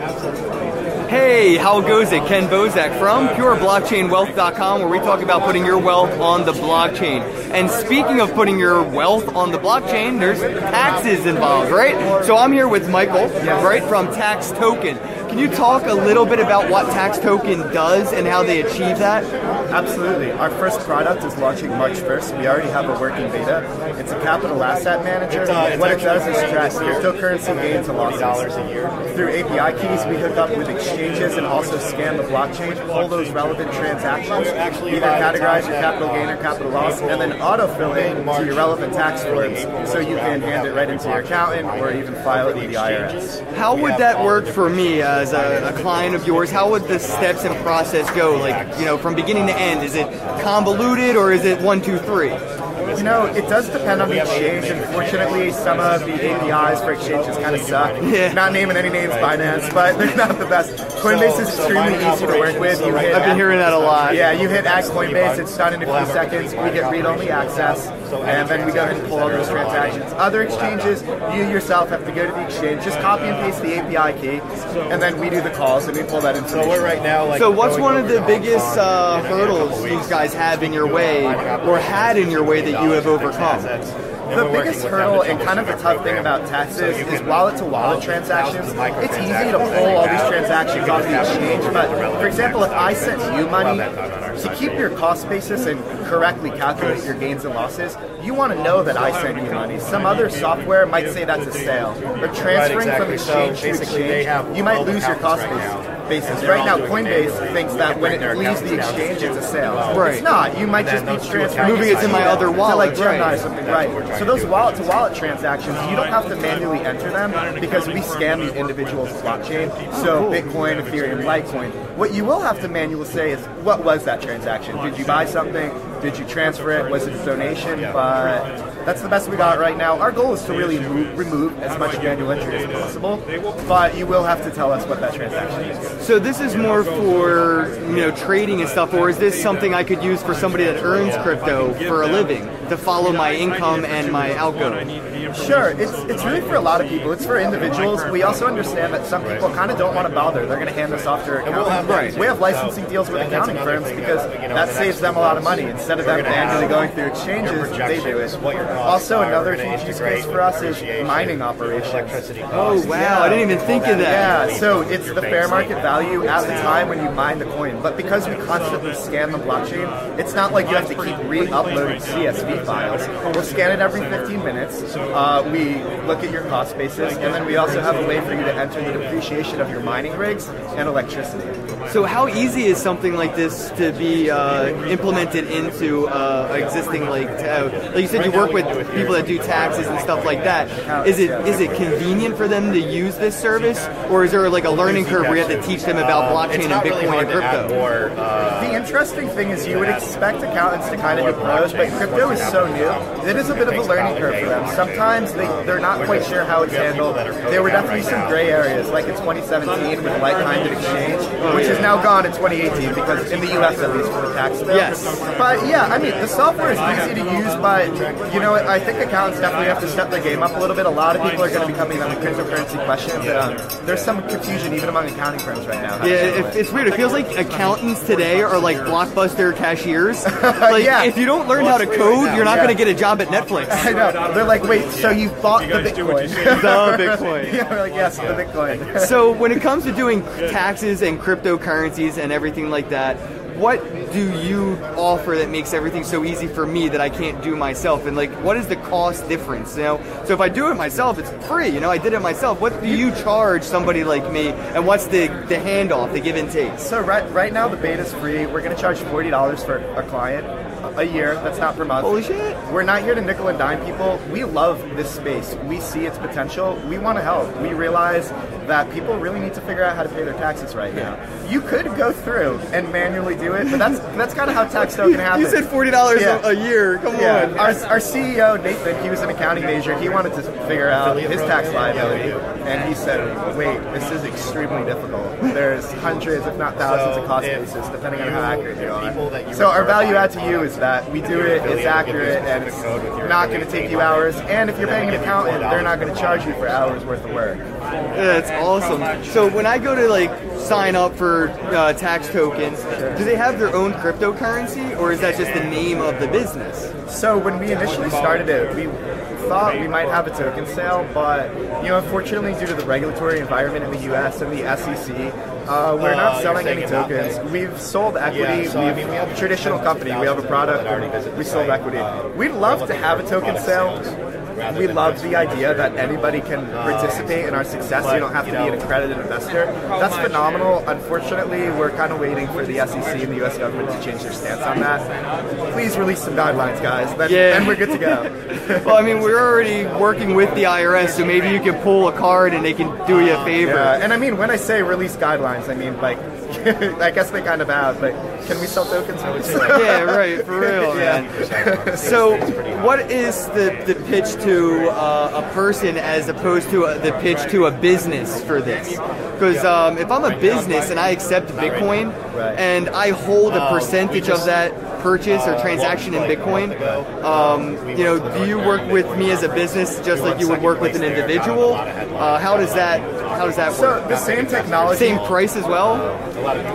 Hey, how goes it? Kenn Bosak from PureBlockchainWealth.com, where we talk about putting your wealth on the blockchain. And speaking of putting your wealth on the blockchain, there's taxes involved, right? So I'm here with Michael, right, from Tax Token. Can you talk a little bit about what Tax Token does and how they achieve that? Absolutely. Our first product is launching March 1st. We already have a working beta. It's a capital asset manager. what it does is track cryptocurrency gains and losses. A year. Through API keys, we hook up with exchanges and also scan the blockchain, pull those relevant transactions, either categorize your capital gain or capital loss, and then autofill it to your relevant tax forms so you can hand it right into your accountant or even file it with the IRS. How would that work for me uh, as a, a client of yours? How would the steps and process go? Like, you know, from beginning to end, is it convoluted or is it one, two, three? You know, it does depend on the exchange. Unfortunately, some of the APIs for exchanges kind of suck. Yeah. Not naming any names, Binance, but they're not the best. Coinbase is extremely easy to work with. You hit I've been hearing that a lot. Yeah, you hit at Coinbase, it's done in a few seconds. We get read-only access, and then we go ahead and pull all those transactions. Other exchanges, you yourself have to go to the exchange, just copy and paste the API key, and then we do the calls and we pull that information. So we're right now like. So, what's one of the biggest uh, hurdles you guys have in your way, or had in your way that you have overcome? The biggest hurdle and kind of the tough thing about taxes is wallet to wallet transactions. It's easy to pull all these transactions off the exchange, but for example, if I sent you money, to keep your cost basis and correctly calculate your gains and losses, you want to know that I sent you money. Some other software might say that's a sale. Or transferring from exactly. So exchange to basically, exchange, you might lose your cost basis. Right now. basis. Right now, Coinbase thinks that when it leaves the exchange, it's a sale. Right. It's not. You might just be transferring Moving it to my other to wallet, like Gemini right. or something, right? So those wallet to wallet transactions, you don't have to manually enter them because we scan the individual's blockchain. So oh, Bitcoin, Ethereum, Litecoin. What you will have to manually say is what was that transaction? Did you buy something? Did you transfer it? Was it a donation? But that's the best we got right now. Our goal is to really move, remove as much manual entry as possible, but you will have to tell us what that transaction is. So this is more for you know trading and stuff, or is this something I could use for somebody that earns crypto for a living to follow my income and my outgo? Sure, it's it's really for a lot of people. It's for individuals. We also understand that some people kind of don't want to bother. They're going to hand this off to their accountant. Right. We have licensing deals with accounting firms because that saves them a lot of money. Instead of them manually going through exchanges, they do it. Also, another huge use case for us is mining operations. Oh wow, I didn't even think of that. Yeah, so it's the fair market value at the time when you mine the coin. But because we constantly scan the blockchain, it's not like you have to keep re-uploading CSV files. We'll scan it every 15 minutes. Uh, we look at your cost basis, and then we also have a way for you to enter the depreciation of your mining rigs and electricity. So how easy is something like this to be uh, implemented into uh, existing like uh, like you said you work with people that do taxes and stuff like that. Is it is it convenient for them to use this service, or is there like a learning curve where you have to teach them about blockchain and Bitcoin and crypto? More, uh, The interesting thing is you would expect accountants to kind of do pros, but crypto is so new. It is a bit of a learning curve for them. Sometimes they, they're not quite sure how it's handled. There were definitely some gray areas, like in 2017 with like-minded exchange, which is now gone in 2018 because in the U.S. at least for the tax bill. Yes. But yeah, I mean the software is easy to use, but you know I think accountants definitely have to step their game up a little bit. A lot of people are going to be coming on with cryptocurrency questions. Um, there's some confusion even among accounting firms right now. Yeah, it, it's weird. It feels like accountants today are like blockbuster cashiers. Like, Yeah. if you don't learn how to code, you're not Yeah. going to get a job at Netflix. I know. They're like, wait, so you bought the Bitcoin? The Bitcoin. yeah, we're like, yes, the Bitcoin. So when it comes to doing taxes and cryptocurrencies and everything like that, what do you offer that makes everything so easy for me that I can't do myself? And like, what is the cost difference? You know, so if I do it myself, it's free. You know, I did it myself. What do you charge somebody like me? And what's the the handoff, the give and take? So right right now the beta's free. We're gonna charge forty dollars for a client a year. That's not per month. Holy shit! We're not here to nickel and dime people. We love this space. We see its potential. We want to help. We realize that people really need to figure out how to pay their taxes right now. You could go through and manually do it, but that's that's kind of how tax token happens. You said forty dollars Yeah. a year. Come Yeah, on. our, our CEO Nathan, he was an accounting major. He wanted to figure out his tax liability, and he said, "Wait, this is extremely difficult. There's hundreds, if not thousands, of cost bases, depending on how accurate you are. So our value add to you is is that we do it, it's accurate, and it's not going to take you hours. And if you're paying an accountant, they're not going to charge you for hours worth of work. That's awesome. So when I go to like sign up for uh, tax tokens, do they have their own cryptocurrency, or is that just the name of the business? So when we initially started it, we thought we might have a token sale, but you know, unfortunately, due to the regulatory environment in the U.S. and the SEC, uh, we're not Uh, selling any tokens. We've sold equity. Yeah, so, we've mean, we have traditional company. We have a product. We sold equity. Uh, We'd love to have a token sale. We love the idea that anybody can participate in our success. You don't have to be an accredited investor. That's phenomenal. Unfortunately, we're kind of waiting for the SEC and the U.S. government to change their stance on that. Please release some guidelines, guys. Then, Yeah. then we're good to go. Well, I mean, we're already working with the IRS, so maybe you can pull a card and they can do you a favor. Yeah, and I mean, when I say release guidelines, I mean like, I guess they kind of have, but can we sell tokens? Yeah, right, for real, man. So, what is the, the pitch to uh, a person as opposed to a, the pitch to a business for this? Because um, if I'm a business and I accept Bitcoin and I hold a percentage of that purchase or transaction in Bitcoin, um, you know, do you work with me as a business just like you would work with an individual? Uh, how does that how does that So work? the same technology. Same price as well?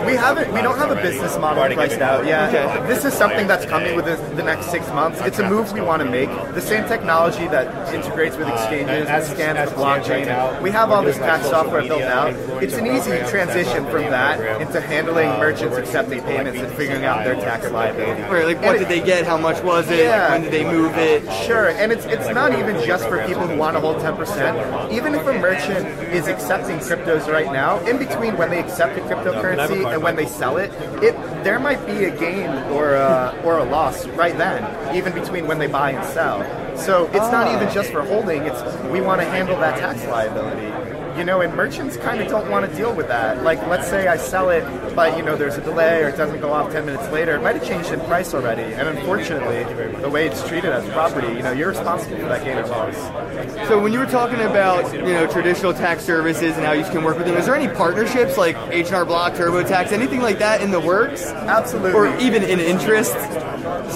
We haven't. We don't have a business model priced out yet. Okay. This is something that's coming within the next six months. It's a move we want to make. The same technology that integrates with exchanges and scans as with it stands right blockchain. We have all this we're doing, like, tax software built out. It's an easy transition from that into handling merchants accepting payments and figuring out their tax liability. Right, like what And did they get? How much was it? Yeah. When did they move it? Sure, and it's it's not even just for people who want to hold 10%. Even if a merchant is accepting cryptos right now, in between when they accept a cryptocurrency and when they sell it, it there might be a gain or a, or a loss right then, even between when they buy and sell. So it's not even ah. just for holding, it's we want to handle that tax liability. You know, and merchants kind of don't want to deal with that. Like, let's say I sell it, but you know, there's a delay or it doesn't go off 10 minutes later. It might have changed in price already. And unfortunately, the way it's treated as property, you know, you're responsible for that gain or loss. So when you were talking about you know traditional tax services and how you can work with them, is there any partnerships like H&R Block, TurboTax, anything like that in the works, Absolutely. or even in interest?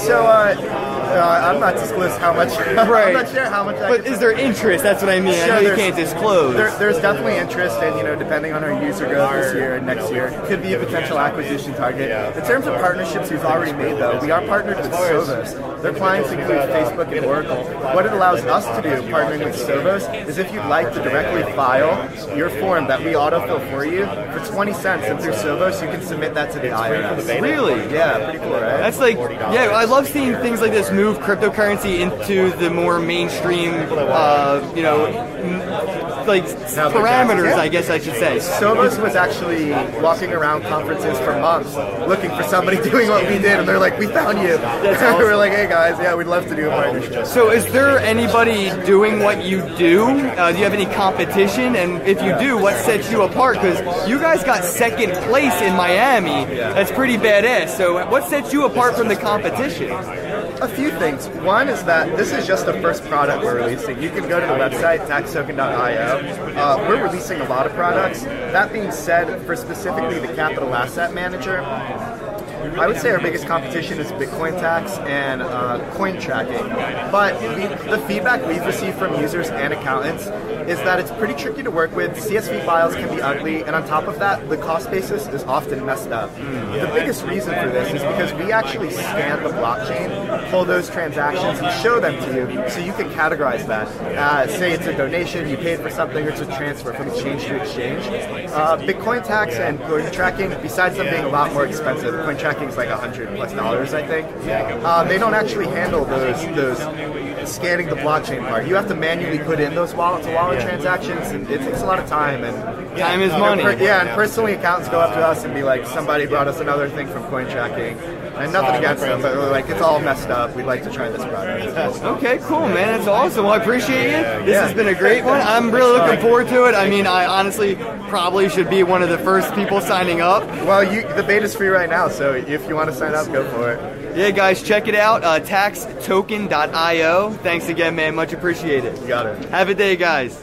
So, uh, uh, I'm not disclosing how much. Right. I'm not sure how much. I But is there interest? That's what I mean. I Sure, know you can't disclose. There, there's definitely interest, and you know, depending on our user growth this year and next year, could be a potential acquisition target. In terms of partnerships we've already made, though, we are partnered with Sovos. Their clients include Facebook and Oracle. What it allows us to do, partnering with Sovos, is if you'd like to directly file your form that we autofill for you for 20 cents, and through Sovos, you can submit that to the IRS. really? Yeah, pretty cool, right? That's like, yeah, I love seeing things like this move cryptocurrency into the more mainstream, uh, you know, m- like parameters, I guess I should say. Sovos was actually walking around conferences for months looking for somebody doing what we did, and they're like, "We found you." awesome. We're like, "Hey guys, yeah, we'd love to do a partnership." So, is there anybody doing what you do? Uh, do you have any competition? And if you do, what sets you apart? Because you guys got second place in Miami. That's pretty badass. So, what sets you apart from the competition? A few things. One is that this is just the first product we're releasing. You can go to the website taxtoken.io. Uh, we're releasing a lot of products. That being said, for specifically the Capital Asset Manager. I would say our biggest competition is Bitcoin tax and uh, coin tracking. But the feedback we've received from users and accountants is that it's pretty tricky to work with. CSV files can be ugly, and on top of that, the cost basis is often messed up. The biggest reason for this is because we actually scan the blockchain, pull those transactions, and show them to you so you can categorize that. Uh, say it's a donation, you paid for something, or it's a transfer from exchange to exchange. Uh, Bitcoin tax and coin tracking, besides them being a lot more expensive, coin tracking is like a hundred plus dollars, I think. Uh, they don't actually handle those those scanning the blockchain part. You have to manually put in those wallet to wallet transactions, and it takes a lot of time. And Time is you know, money. per- yeah, and personally, accountants go up to us and be like, "Somebody brought us another thing from coin tracking." And nothing against them, but like, it's all messed up. We'd like to try this product. Okay, cool, man. That's awesome. Well, I appreciate you. This Yeah. has been a great one. I'm really looking forward to it. I mean, I honestly probably should be one of the first people signing up. Well, you, the beta's free right now, so if you want to sign up, go for it. Yeah, guys, check it out. Uh, taxtoken.io. Thanks again, man. Much appreciated. You got it. Have a day, guys.